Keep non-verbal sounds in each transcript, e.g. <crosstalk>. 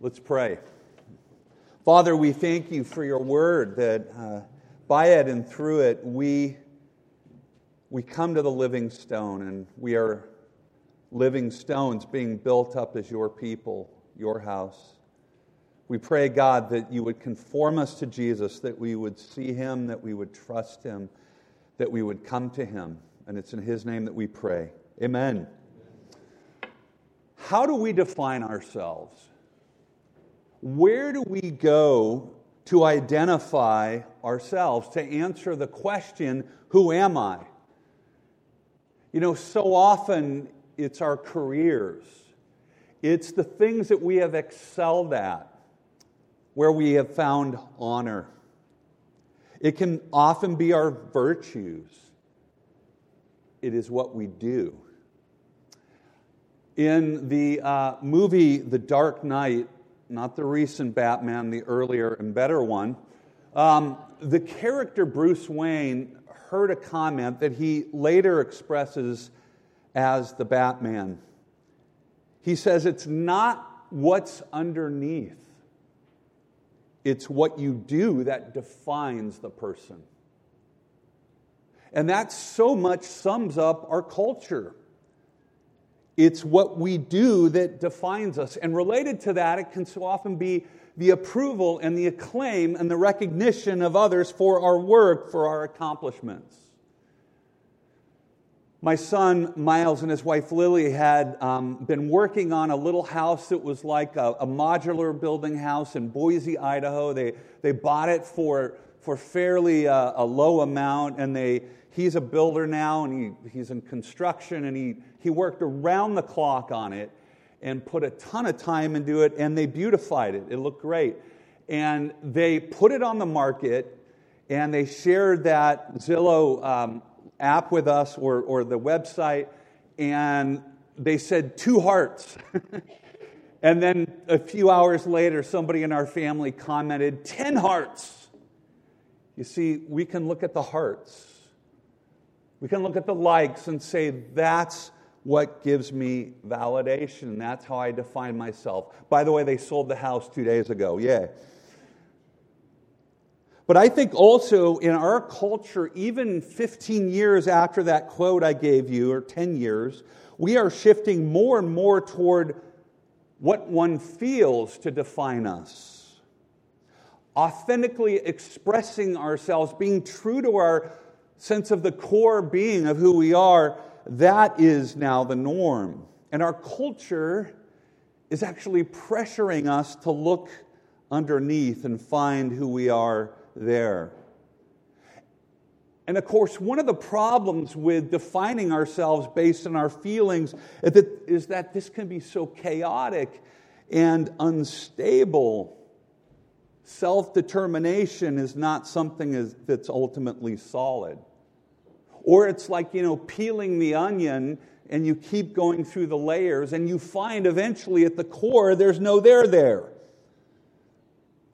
Let's pray. Father, we thank you for your word that uh, by it and through it we, we come to the living stone and we are living stones being built up as your people, your house. We pray, God, that you would conform us to Jesus, that we would see him, that we would trust him, that we would come to him. And it's in his name that we pray. Amen. How do we define ourselves? Where do we go to identify ourselves, to answer the question, Who am I? You know, so often it's our careers, it's the things that we have excelled at, where we have found honor. It can often be our virtues. It is what we do. In the uh, movie The Dark Knight, not the recent Batman, the earlier and better one. Um, the character Bruce Wayne heard a comment that he later expresses as the Batman. He says, It's not what's underneath, it's what you do that defines the person. And that so much sums up our culture. It's what we do that defines us. And related to that, it can so often be the approval and the acclaim and the recognition of others for our work, for our accomplishments. My son Miles and his wife Lily had um, been working on a little house that was like a, a, modular building house in Boise, Idaho. They, they bought it for, for fairly uh, a low amount, and they, he's a builder now and he, he's in construction and he, he worked around the clock on it and put a ton of time into it and they beautified it. It looked great. And they put it on the market and they shared that Zillow um, app with us or, or the website and they said two hearts. <laughs> and then a few hours later, somebody in our family commented 10 hearts. You see, we can look at the hearts we can look at the likes and say, that's what gives me validation. That's how I define myself. By the way, they sold the house two days ago. Yay. But I think also in our culture, even 15 years after that quote I gave you, or 10 years, we are shifting more and more toward what one feels to define us. Authentically expressing ourselves, being true to our sense of the core being of who we are, that is now the norm. And our culture is actually pressuring us to look underneath and find who we are there. And of course, one of the problems with defining ourselves based on our feelings is that, is that this can be so chaotic and unstable. Self determination is not something that's ultimately solid. Or it's like, you know, peeling the onion and you keep going through the layers and you find eventually at the core there's no there there.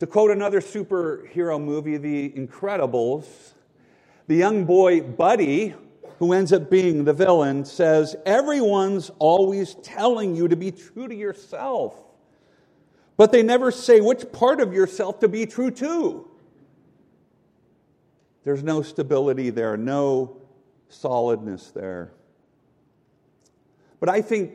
To quote another superhero movie, The Incredibles, the young boy Buddy, who ends up being the villain, says, Everyone's always telling you to be true to yourself, but they never say which part of yourself to be true to. There's no stability there, no solidness there. But I think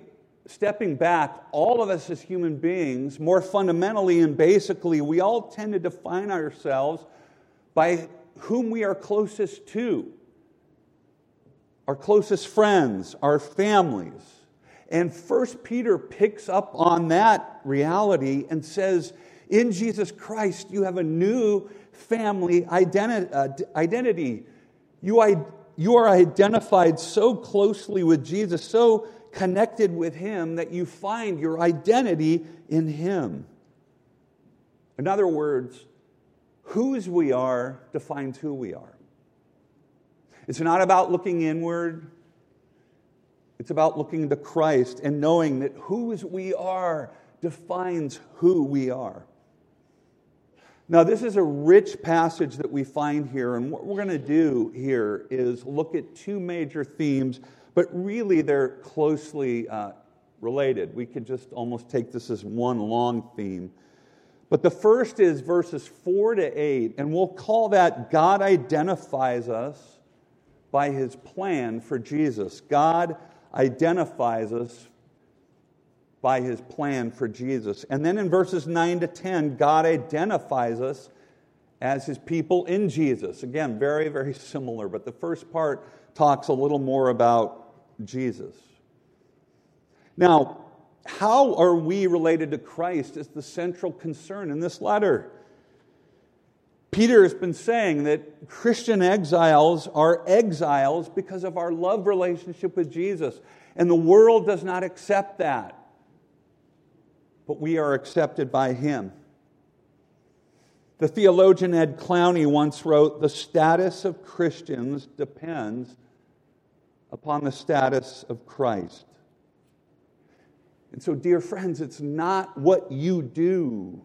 stepping back, all of us as human beings, more fundamentally and basically, we all tend to define ourselves by whom we are closest to our closest friends, our families. And First Peter picks up on that reality and says, In Jesus Christ, you have a new family uh, identity. You, you are identified so closely with Jesus, so connected with Him, that you find your identity in Him. In other words, whose we are defines who we are. It's not about looking inward, it's about looking to Christ and knowing that whose we are defines who we are. Now, this is a rich passage that we find here, and what we're going to do here is look at two major themes, but really they're closely uh, related. We could just almost take this as one long theme. But the first is verses 4 to 8, and we'll call that God identifies us by his plan for Jesus. God identifies us by his plan for Jesus. And then in verses 9 to 10, God identifies us as his people in Jesus. Again, very, very similar, but the first part talks a little more about Jesus. Now, how are we related to Christ is the central concern in this letter. Peter has been saying that Christian exiles are exiles because of our love relationship with Jesus, and the world does not accept that. But we are accepted by him. The theologian Ed Clowney once wrote The status of Christians depends upon the status of Christ. And so, dear friends, it's not what you do,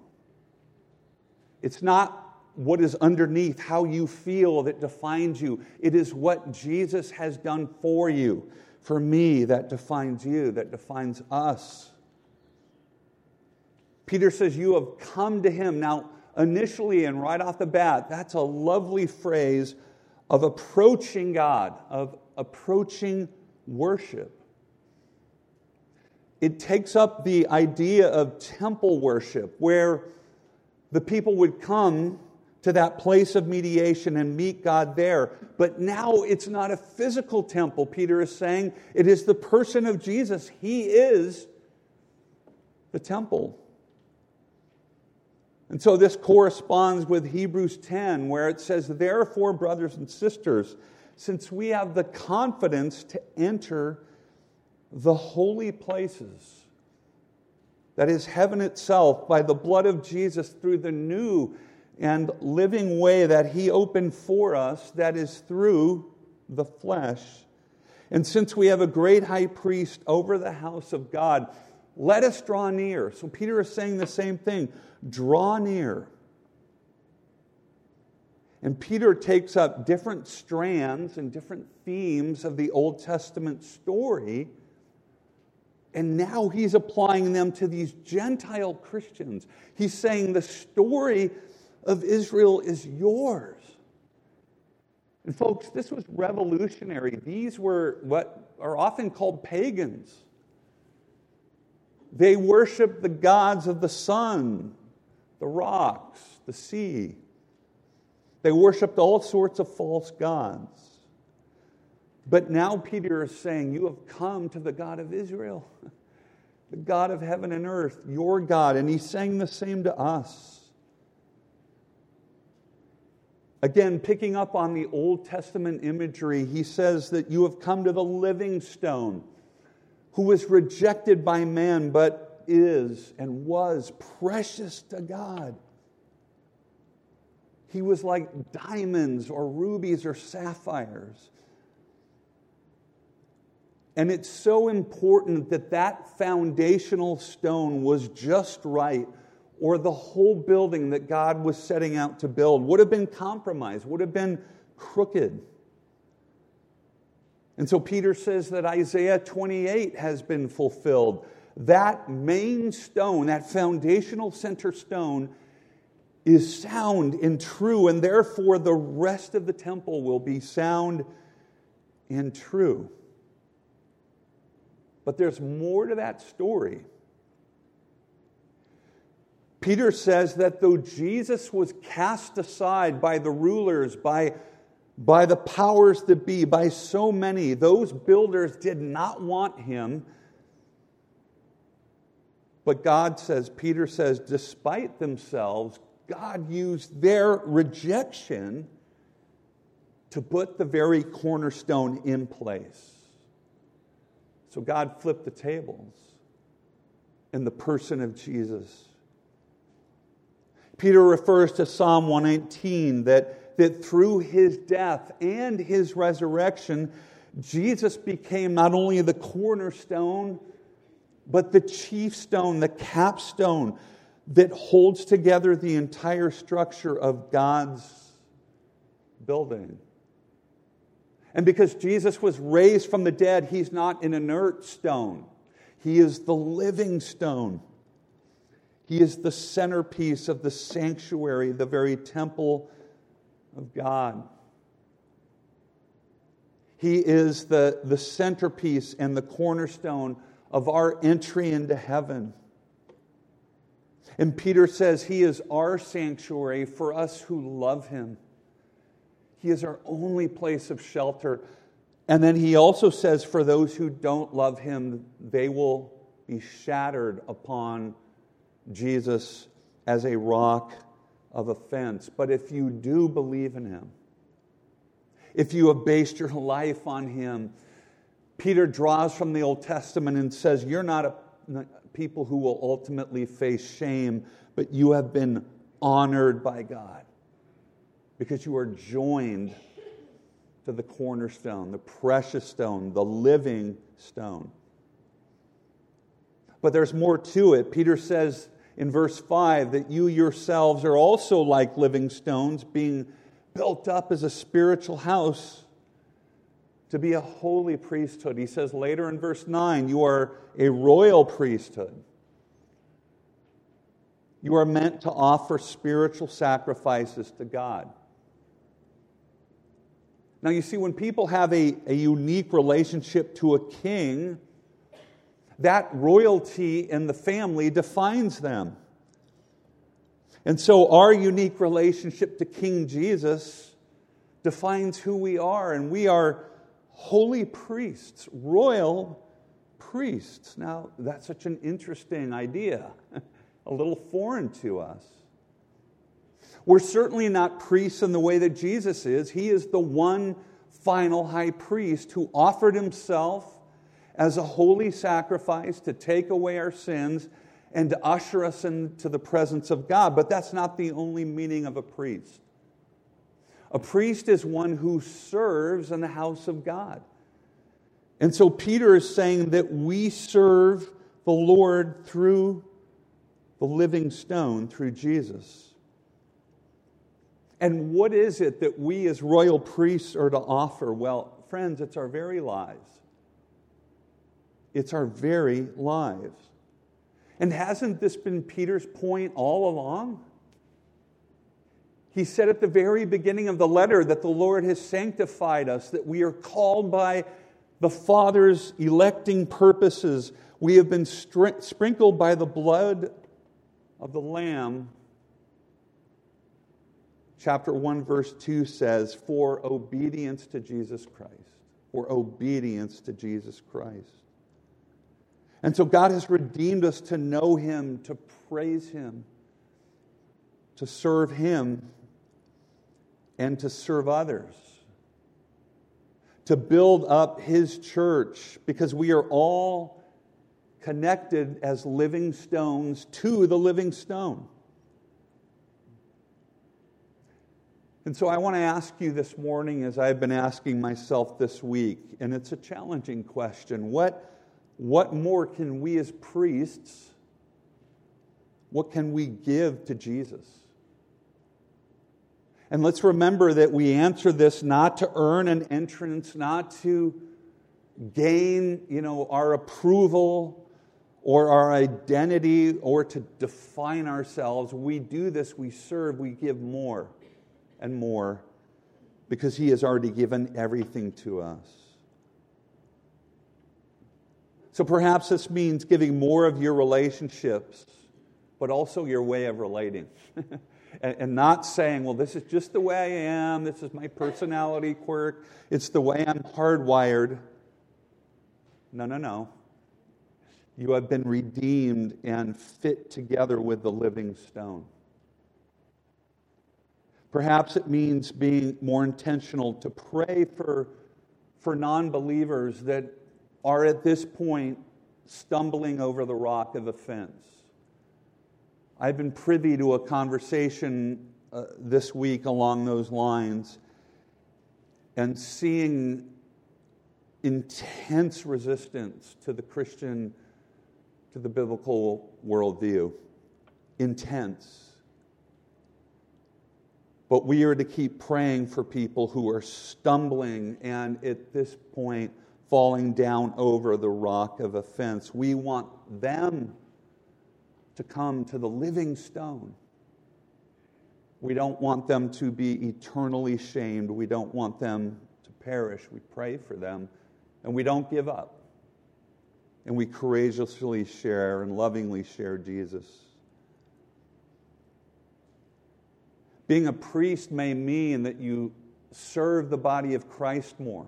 it's not what is underneath, how you feel that defines you. It is what Jesus has done for you, for me, that defines you, that defines us. Peter says, You have come to him. Now, initially and right off the bat, that's a lovely phrase of approaching God, of approaching worship. It takes up the idea of temple worship, where the people would come to that place of mediation and meet God there. But now it's not a physical temple, Peter is saying. It is the person of Jesus. He is the temple. And so this corresponds with Hebrews 10, where it says, Therefore, brothers and sisters, since we have the confidence to enter the holy places, that is heaven itself, by the blood of Jesus through the new and living way that He opened for us, that is through the flesh. And since we have a great high priest over the house of God, let us draw near. So Peter is saying the same thing draw near. And Peter takes up different strands and different themes of the Old Testament story. And now he's applying them to these Gentile Christians. He's saying the story of Israel is yours. And folks, this was revolutionary. These were what are often called pagans. They worshiped the gods of the sun, the rocks, the sea. They worshiped all sorts of false gods. But now Peter is saying, You have come to the God of Israel, <laughs> the God of heaven and earth, your God. And he's saying the same to us. Again, picking up on the Old Testament imagery, he says that you have come to the living stone, who was rejected by man, but is and was precious to God. He was like diamonds or rubies or sapphires. And it's so important that that foundational stone was just right or the whole building that God was setting out to build would have been compromised, would have been crooked. And so Peter says that Isaiah 28 has been fulfilled. That main stone, that foundational center stone, is sound and true, and therefore the rest of the temple will be sound and true. But there's more to that story. Peter says that though Jesus was cast aside by the rulers, by, by the powers that be, by so many, those builders did not want him. But God says, Peter says, despite themselves, God used their rejection to put the very cornerstone in place. So God flipped the tables in the person of Jesus. Peter refers to Psalm 119 that, that through his death and his resurrection, Jesus became not only the cornerstone, but the chief stone, the capstone that holds together the entire structure of God's building. And because Jesus was raised from the dead, he's not an inert stone. He is the living stone. He is the centerpiece of the sanctuary, the very temple of God. He is the, the centerpiece and the cornerstone of our entry into heaven. And Peter says he is our sanctuary for us who love him. He is our only place of shelter. And then he also says, for those who don't love him, they will be shattered upon Jesus as a rock of offense. But if you do believe in him, if you have based your life on him, Peter draws from the Old Testament and says, You're not a people who will ultimately face shame, but you have been honored by God because you are joined to the cornerstone, the precious stone, the living stone. But there's more to it. Peter says in verse 5 that you yourselves are also like living stones, being built up as a spiritual house to be a holy priesthood. He says later in verse 9, you are a royal priesthood. You are meant to offer spiritual sacrifices to God. Now, you see, when people have a, a unique relationship to a king, that royalty in the family defines them. And so, our unique relationship to King Jesus defines who we are, and we are holy priests, royal priests. Now, that's such an interesting idea, <laughs> a little foreign to us. We're certainly not priests in the way that Jesus is. He is the one final high priest who offered himself as a holy sacrifice to take away our sins and to usher us into the presence of God. But that's not the only meaning of a priest. A priest is one who serves in the house of God. And so Peter is saying that we serve the Lord through the living stone, through Jesus. And what is it that we as royal priests are to offer? Well, friends, it's our very lives. It's our very lives. And hasn't this been Peter's point all along? He said at the very beginning of the letter that the Lord has sanctified us, that we are called by the Father's electing purposes. We have been sprinkled by the blood of the Lamb. Chapter 1, verse 2 says, For obedience to Jesus Christ. For obedience to Jesus Christ. And so God has redeemed us to know Him, to praise Him, to serve Him, and to serve others. To build up His church, because we are all connected as living stones to the living stone. And so I want to ask you this morning, as I've been asking myself this week, and it's a challenging question what what more can we as priests, what can we give to Jesus? And let's remember that we answer this not to earn an entrance, not to gain, you know, our approval or our identity or to define ourselves. We do this, we serve, we give more and more because He has already given everything to us. So perhaps this means giving more of your relationships, but also your way of relating. <laughs> and, and, not saying, well, this is just the way I am, this is my personality quirk, it's the way I'm hardwired. No, no, no. You have been redeemed and fit together with the living stone. Perhaps it means being more intentional to pray for, for non believers that are at this point stumbling over the rock of offense. I've been privy to a conversation uh, this week along those lines and seeing intense resistance to the Christian, to the biblical worldview. Intense. But we are to keep praying for people who are stumbling and at this point falling down over the rock of offense. We want them to come to the living stone. We don't want them to be eternally shamed. We don't want them to perish. We pray for them, and we don't give up. And we courageously share and lovingly share Jesus. Being a priest may mean that you serve the body of Christ more.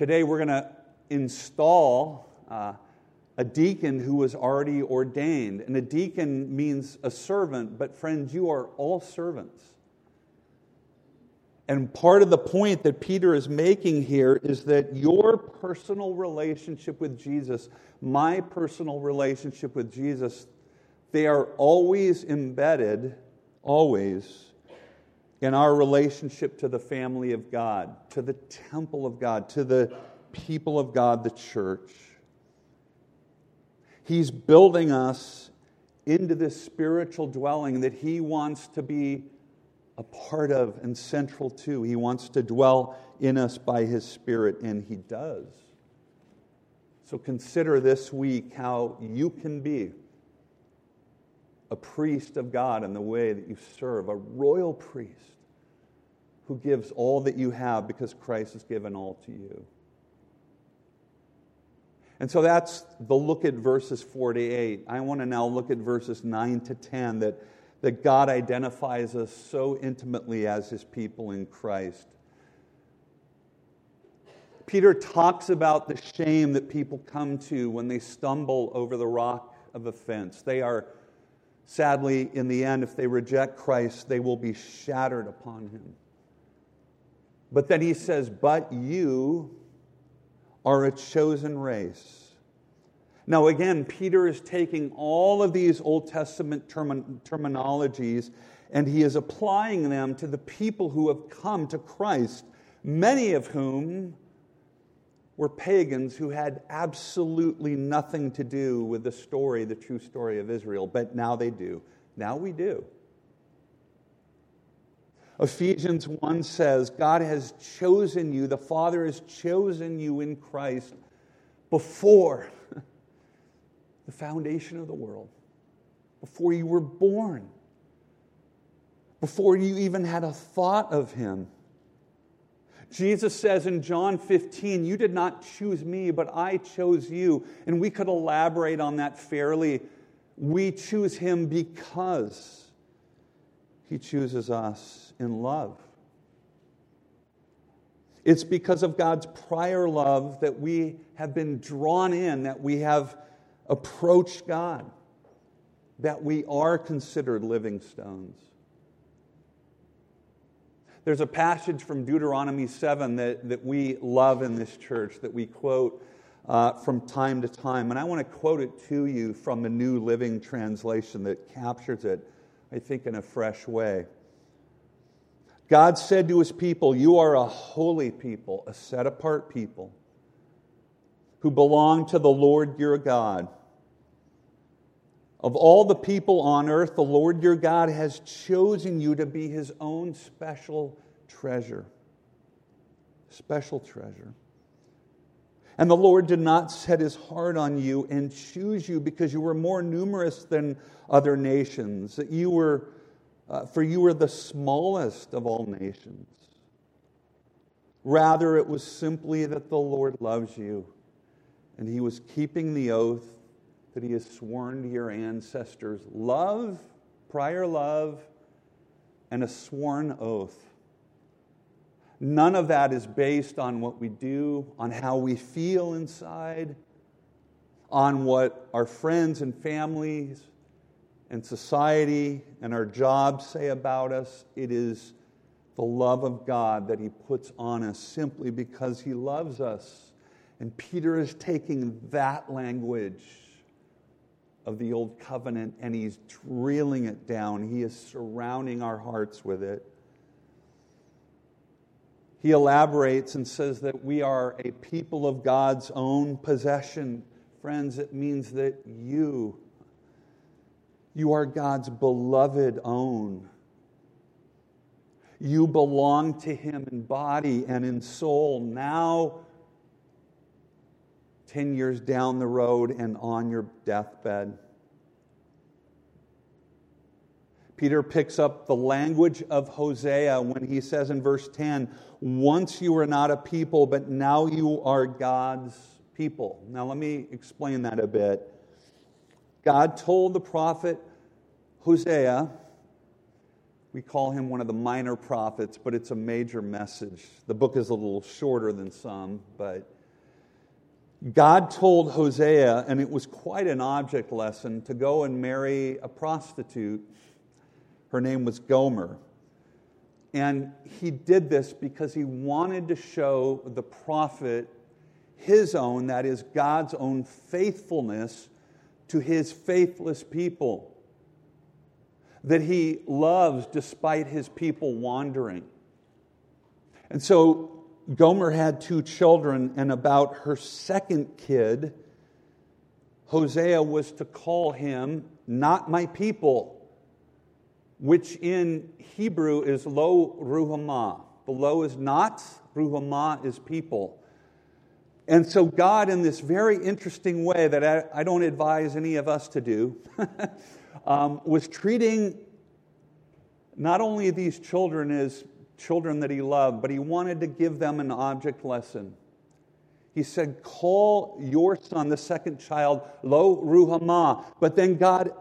Today, we're going to install uh, a deacon who was already ordained. And a deacon means a servant, but friends, you are all servants. And part of the point that Peter is making here is that your personal relationship with Jesus, my personal relationship with Jesus, they are always embedded, always, in our relationship to the family of God, to the temple of God, to the people of God, the church. He's building us into this spiritual dwelling that He wants to be a part of and central to. He wants to dwell in us by His Spirit, and He does. So consider this week how you can be a priest of God in the way that you serve, a royal priest who gives all that you have because Christ has given all to you. And so that's the look at verses 4 to 8. I want to now look at verses 9 to 10 that, that God identifies us so intimately as his people in Christ. Peter talks about the shame that people come to when they stumble over the rock of offense. They are, sadly, in the end, if they reject Christ, they will be shattered upon him. But then he says, But you are a chosen race. Now, again, Peter is taking all of these Old Testament term- terminologies and he is applying them to the people who have come to Christ, many of whom were pagans who had absolutely nothing to do with the story, the true story of Israel, but now they do. Now we do. Ephesians 1 says, God has chosen you, the Father has chosen you in Christ before <laughs> the foundation of the world, before you were born, before you even had a thought of Him. Jesus says in John 15, You did not choose me, but I chose you. And we could elaborate on that fairly. We choose Him because He chooses us in love. It's because of God's prior love that we have been drawn in, that we have approached God, that we are considered living stones. There's a passage from Deuteronomy 7 that, that we love in this church that we quote uh, from time to time. And I want to quote it to you from the New Living Translation that captures it, I think, in a fresh way. God said to his people, You are a holy people, a set apart people who belong to the Lord your God. Of all the people on earth, the Lord your God has chosen you to be his own special treasure. Special treasure. And the Lord did not set his heart on you and choose you because you were more numerous than other nations, that you were uh, for you are the smallest of all nations. Rather, it was simply that the Lord loves you, and he was keeping the oath that he has sworn to your ancestors love, prior love, and a sworn oath. None of that is based on what we do, on how we feel inside, on what our friends and families and society and our jobs say about us. It is the love of God that He puts on us simply because He loves us. And Peter is taking that language of the Old Covenant and he's drilling it down. He is surrounding our hearts with it. He elaborates and says that we are a people of God's own possession. Friends, it means that you you are God's beloved own. You belong to Him in body and in soul. Now 10 years down the road and on your deathbed. Peter picks up the language of Hosea when he says in verse 10 Once you were not a people, but now you are God's people. Now, let me explain that a bit. God told the prophet Hosea, we call him one of the minor prophets, but it's a major message. The book is a little shorter than some, but God told Hosea, and it was quite an object lesson, to go and marry a prostitute. Her name was Gomer. And he did this because he wanted to show the prophet his own, that is, God's own faithfulness to his faithless people. That he loves despite his people wandering. And so Gomer had two children, and about her second kid, Hosea was to call him not my people, which in Hebrew is lo ruhamah. The lo is not, ruhamah is people. And so, God, in this very interesting way that I, I don't advise any of us to do, <laughs> um, was treating not only these children as children that he loved, but he wanted to give them an object lesson. He said, Call your son, the second child, Lo Ruhamah. But then God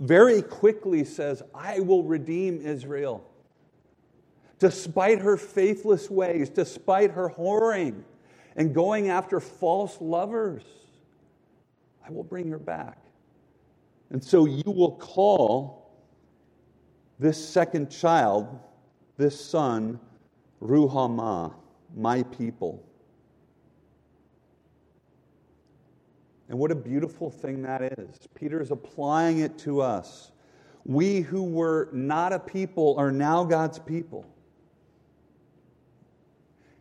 very quickly says, I will redeem Israel. Despite her faithless ways, despite her whoring and going after false lovers, I will bring her back. And so you will call this second child this son, Ruhamah, my people. And what a beautiful thing that is. Peter is applying it to us. We who were not a people are now God's people.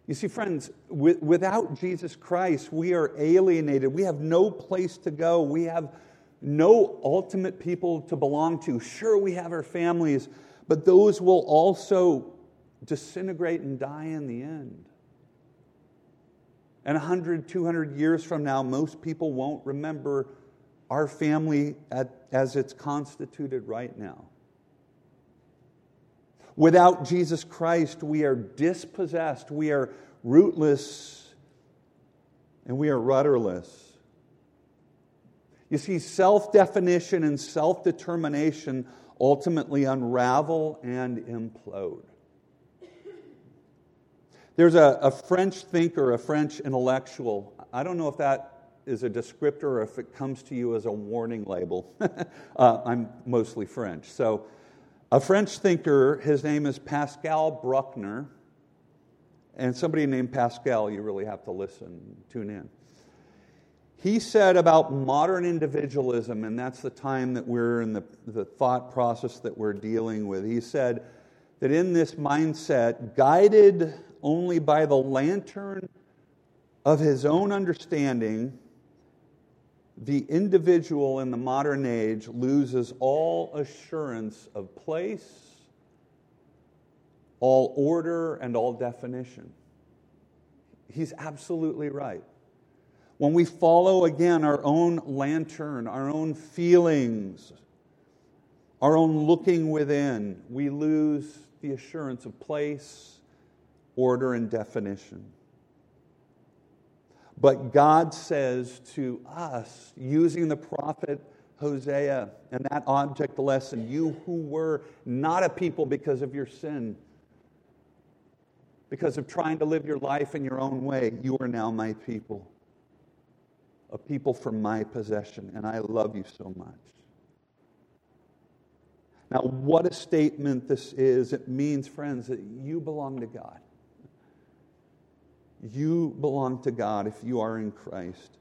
You see, friends, without Jesus Christ, we are alienated. We have no place to go. We have no ultimate people to belong to. Sure, we have our families, but those will also disintegrate and die in the end. And 100, 200 years from now, most people won't remember our family at, as it's constituted right now. Without Jesus Christ, we are dispossessed, we are rootless, and we are rudderless. You see, self definition and self determination ultimately unravel and implode. There's a, a, French thinker, a French intellectual. I don't know if that is a descriptor or if it comes to you as a warning label. <laughs> uh, I'm mostly French. So, a French thinker, his name is Pascal Bruckner. And somebody named Pascal, you really have to listen, tune in. He said about modern individualism, and that's the time that we're in the, the thought process that we're dealing with. He said that in this mindset, guided only by the lantern of his own understanding, the individual in the modern age loses all assurance of place, all order, and all definition. He's absolutely right. When we follow again our own lantern, our own feelings, our own looking within, we lose the assurance of place, order, and definition. But God says to us, using the prophet Hosea and that object lesson, you who were not a people because of your sin, because of trying to live your life in your own way, you are now my people a people for my possession, and I love you so much. Now, what a statement this is. It means, friends, that you belong to God. You belong to God if you are in Christ.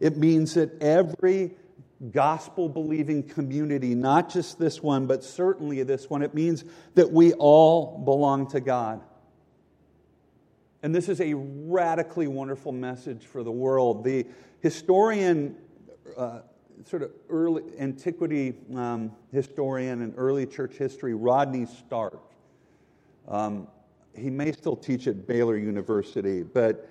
It means that every gospel believing community, not just this one, but certainly this one, it means that we all belong to God. And this is a radically wonderful message for the world. The historian, uh, sort of early antiquity um, historian and early church history, Rodney Stark, um, he may still teach at Baylor University, but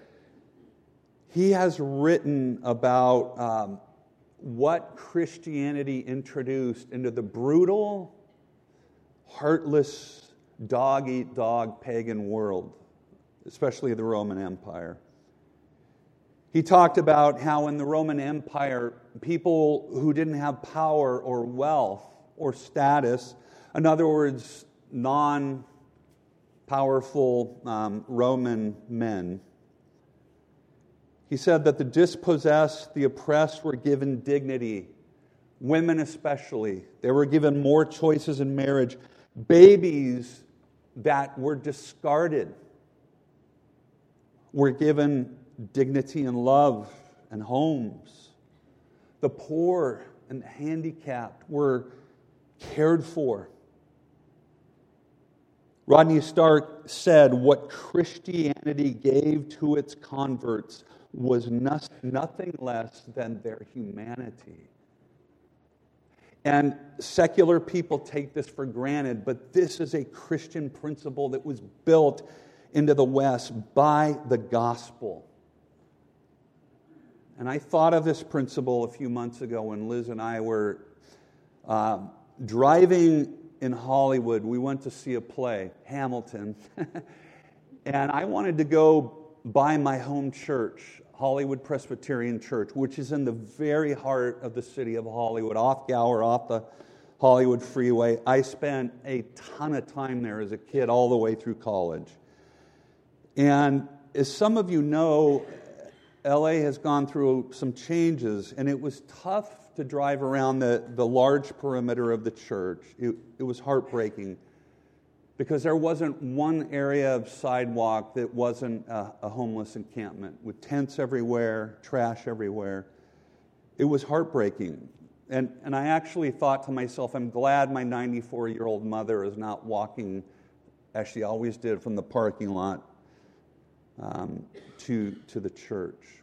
He has written about um, what Christianity introduced into the brutal, heartless, dog eat dog pagan world, especially the Roman Empire. He talked about how in the Roman Empire, people who didn't have power or wealth or status, in other words, non powerful um, Roman men, he said that the dispossessed, the oppressed were given dignity, women especially. They were given more choices in marriage. Babies that were discarded were given dignity and love and homes. The poor and the handicapped were cared for. Rodney Stark said, What Christianity gave to its converts was nothing less than their humanity. And secular people take this for granted, but this is a Christian principle that was built into the West by the gospel. And I thought of this principle a few months ago when Liz and I were uh, driving in Hollywood. We went to see a play, Hamilton. <laughs> and I wanted to go by my home church, Hollywood Presbyterian Church, which is in the very heart of the city of Hollywood, off Gower, off the Hollywood Freeway. I spent a ton of time there as a kid, all the way through college. And as some of you know, LA has gone through some changes, and it was tough to drive around the, the large perimeter of the church. It, it was heartbreaking because there wasn't one area of sidewalk that wasn't a, a homeless encampment with tents everywhere, trash everywhere. It was heartbreaking. And, and I actually thought to myself, I'm glad my 94 year old mother is not walking, as she always did, from the parking lot um, to, to the church.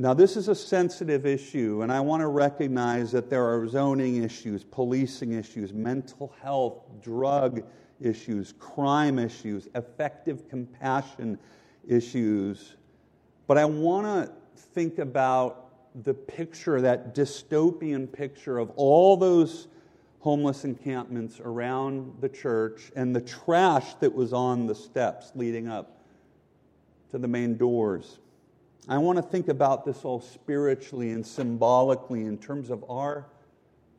Now, this is a sensitive issue, and I want to recognize that there are zoning issues, policing issues, mental health, drug issues, crime issues, effective compassion issues. But I want to think about the picture, that dystopian picture of all those homeless encampments around the church and the trash that was on the steps leading up to the main doors. I want to think about this all spiritually and symbolically in terms of our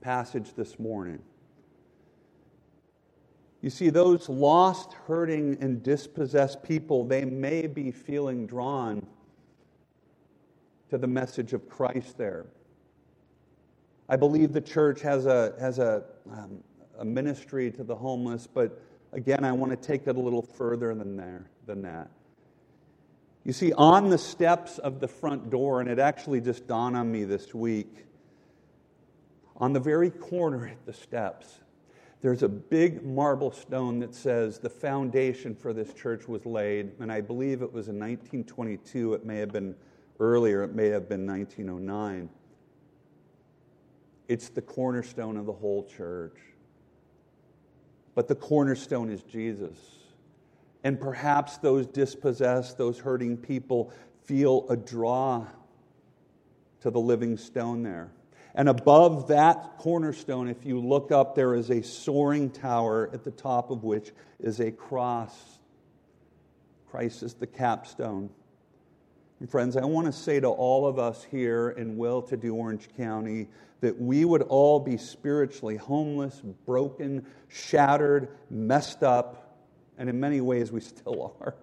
passage this morning. You see, those lost, hurting, and dispossessed people, they may be feeling drawn to the message of Christ there. I believe the church has a, has a, um, a ministry to the homeless, but again, I want to take it a little further than, there, than that. You see, on the steps of the front door, and it actually just dawned on me this week, on the very corner at the steps, there's a big marble stone that says the foundation for this church was laid, and I believe it was in 1922. It may have been earlier, it may have been 1909. It's the cornerstone of the whole church. But the cornerstone is Jesus. And perhaps those dispossessed, those hurting people feel a draw to the living stone there. And above that cornerstone, if you look up, there is a soaring tower at the top of which is a cross. Christ is the capstone. And friends, I want to say to all of us here in well to do Orange County that we would all be spiritually homeless, broken, shattered, messed up and in many ways we still <laughs> are,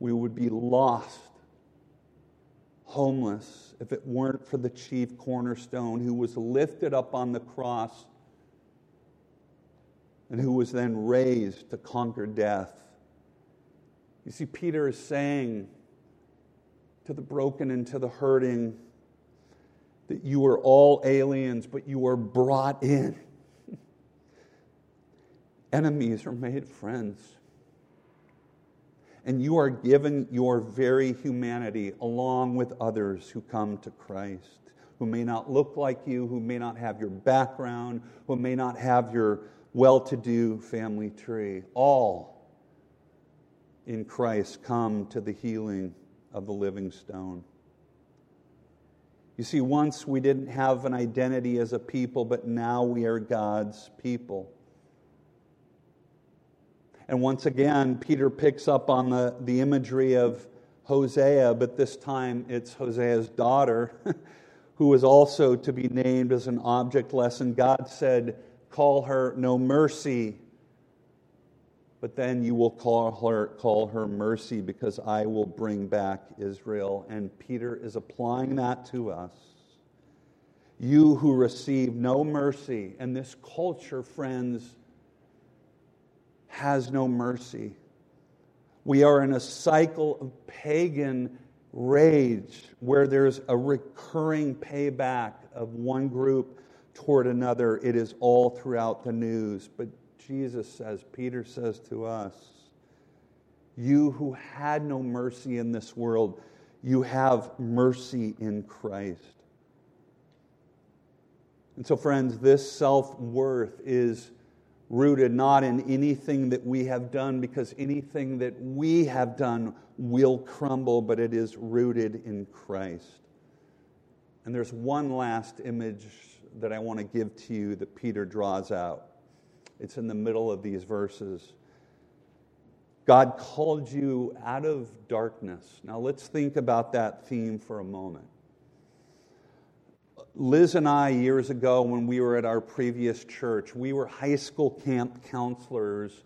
we would be lost, homeless, if it weren't for the chief cornerstone who was lifted up on the cross and who was then raised to conquer death. You see, Peter is saying to the broken and to the hurting that you are all aliens, but you are brought in Enemies are made friends. And you are given your very humanity along with others who come to Christ, who may not look like you, who may not have your background, who may not have your well to do family tree. All in Christ come to the healing of the living stone. You see, once we didn't have an identity as a people, but now we are God's people. And once again, Peter picks up on the, the imagery of Hosea, but this time it's Hosea's daughter, <laughs> who was also to be named as an object lesson. God said, Call her no mercy, but then you will call her, call her mercy because I will bring back Israel. And Peter is applying that to us. You who receive no mercy, and this culture, friends, has no mercy. We are in a cycle of pagan rage where there's a recurring payback of one group toward another. It is all throughout the news. But Jesus says, Peter says to us, You who had no mercy in this world, you have mercy in Christ. And so, friends, this self worth is rooted not in anything that we have done, because anything that we have done will crumble, but it is rooted in Christ. And there's one last image that I want to give to you that Peter draws out. It's in the middle of these verses. God called you out of darkness. Now let's think about that theme for a moment. Liz and I, years ago, when we were at our previous church, we were high school camp counselors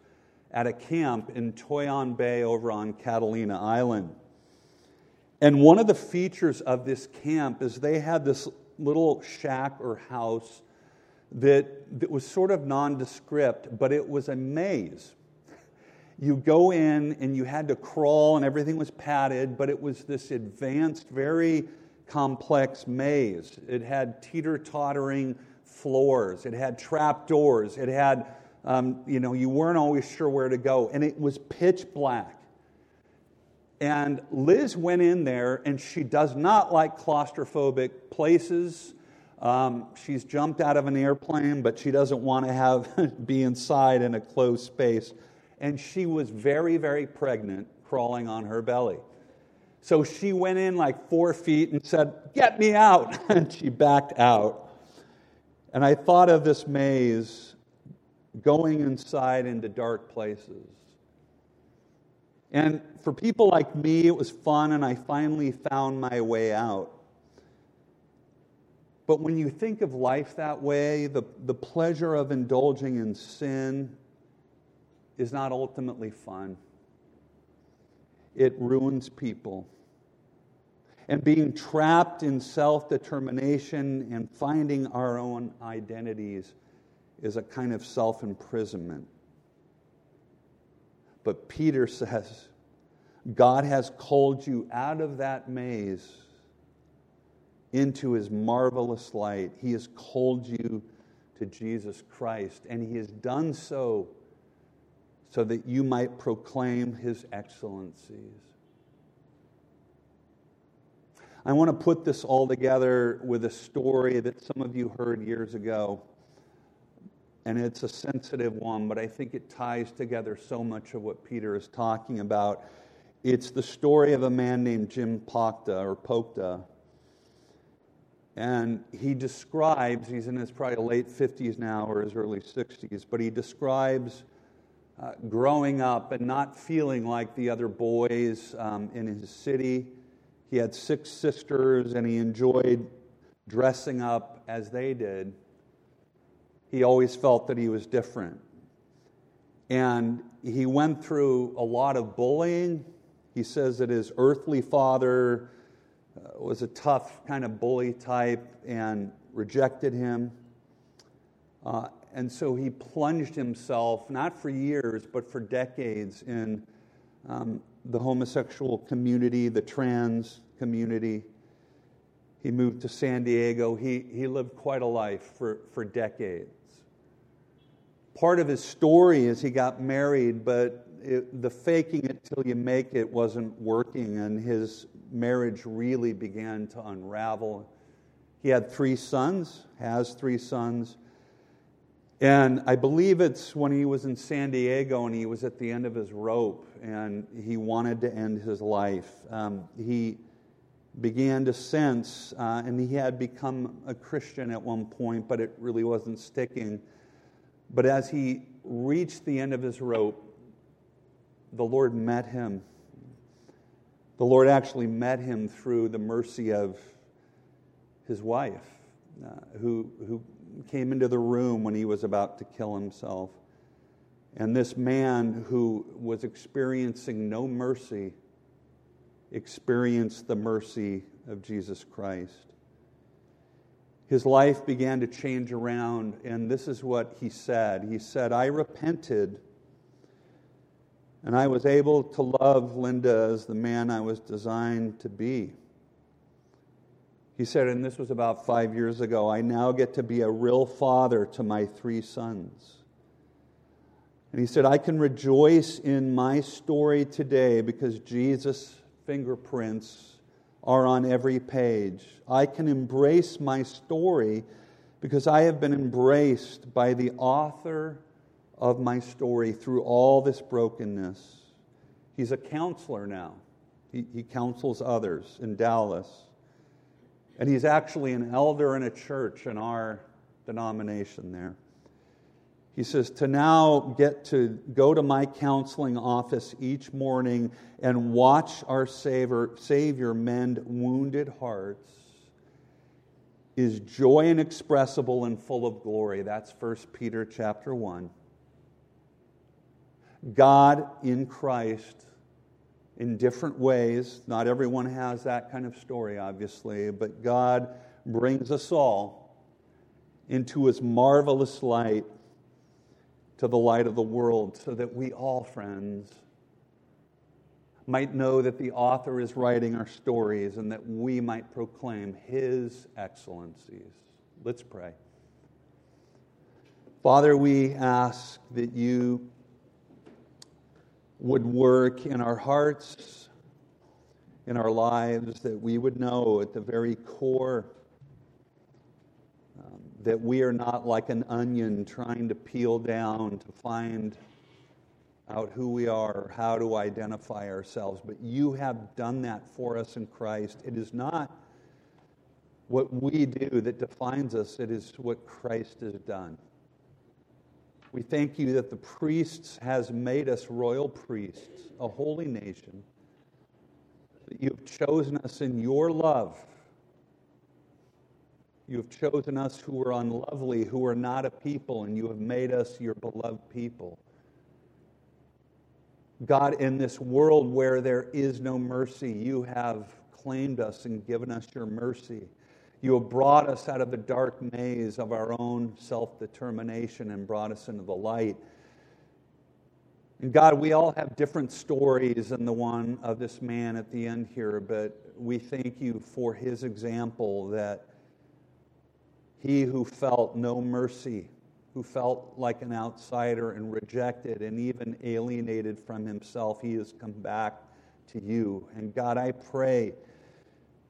at a camp in Toyon Bay over on Catalina Island. And one of the features of this camp is they had this little shack or house that, that was sort of nondescript, but it was a maze. You go in and you had to crawl, and everything was padded, but it was this advanced, very complex maze. It had teeter tottering floors, it had trap doors, it had, um, you know, you weren't always sure where to go, and it was pitch black. And Liz went in there, and she does not like claustrophobic places. Um, she's jumped out of an airplane, but she doesn't want to have <laughs> be inside in a closed space. And she was very, very pregnant, crawling on her belly. So she went in like four feet and said, Get me out. <laughs> and she backed out. And I thought of this maze going inside into dark places. And for people like me, it was fun, and I finally found my way out. But when you think of life that way, the, the pleasure of indulging in sin is not ultimately fun. It ruins people and being trapped in self determination and finding our own identities is a kind of self imprisonment. But Peter says, God has called you out of that maze into his marvelous light. He has called you to Jesus Christ, and he has done so so that you might proclaim his excellencies. I want to put this all together with a story that some of you heard years ago. And it's a sensitive one, but I think it ties together so much of what Peter is talking about. It's the story of a man named Jim Pokta or Pokta. And he describes, he's in his probably late 50s now or his early 60s, but he describes uh, growing up and not feeling like the other boys um, in his city he had six sisters and he enjoyed dressing up as they did. He always felt that he was different. And he went through a lot of bullying. He says that his earthly father uh, was a tough kind of bully type and rejected him. Uh, and so he plunged himself, not for years, but for decades, in um, the homosexual community, the trans community. He moved to San Diego. He, he lived quite a life for, for decades. Part of his story is he got married, but it, the faking it till you make it wasn't working, and his marriage really began to unravel. He had three sons, has three sons, And I believe it's when he was in San Diego and he was at the end of his rope and he wanted to end his life. Um, he began to sense, uh, and he had become a Christian at one point, but it really wasn't sticking. But as he reached the end of his rope, the Lord met him. The Lord actually met him through the mercy of his wife, uh, who, who came into the room when he was about to kill himself. And this man who was experiencing no mercy experienced the mercy of Jesus Christ. His life began to change around, and this is what he said. He said, I repented, and I was able to love Linda as the man I was designed to be. He said, and this was about five years ago, I now get to be a real father to my three sons. And he said, I can rejoice in my story today because Jesus fingerprints are on every page. I can embrace my story because I have been embraced by the author of my story through all this brokenness. He's a counselor now, he, he counsels others in Dallas. And he's actually an elder in a church in our denomination there. He says, to now get to go to my counseling office each morning and watch our Savior, Savior mend wounded hearts is joy inexpressible and full of glory. That's 1 Peter chapter 1. God in Christ in different ways. Not everyone has that kind of story, obviously, but God brings us all into his marvelous light to the light of the world so that we all, friends, might know that the author is writing our stories and that we might proclaim his excellencies. Let's pray. Father, we ask that you would work in our hearts, in our lives, that we would know at the very core um, that we are not like an onion trying to peel down to find out who we are or how to identify ourselves, but you have done that for us in Christ. It is not what we do that defines us, it is what Christ has done. We thank you that the priests has made us royal priests, a holy nation, that you have chosen us in your love you have chosen us who are unlovely, who are not a people, and you have made us your beloved people. God, in this world where there is no mercy, you have claimed us and given us your mercy. You have brought us out of the dark maze of our own self determination and brought us into the light. And God, we all have different stories than the one of this man at the end here, but we thank you for his example that he who felt no mercy, who felt like an outsider and rejected and even alienated from himself, he has come back to you. And God, I pray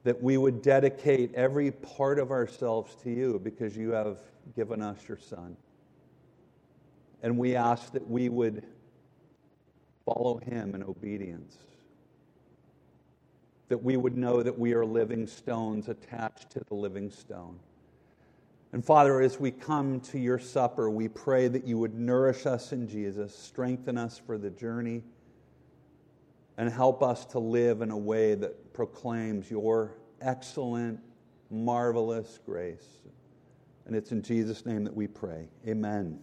that we would dedicate every part of ourselves to you because you have given us your Son. And we ask that we would follow him in obedience. That we would know that we are living stones attached to the living stone. And Father, as we come to your supper, we pray that you would nourish us in Jesus, strengthen us for the journey, and help us to live in a way that proclaims your excellent, marvelous grace. And it's in Jesus' name that we pray. Amen.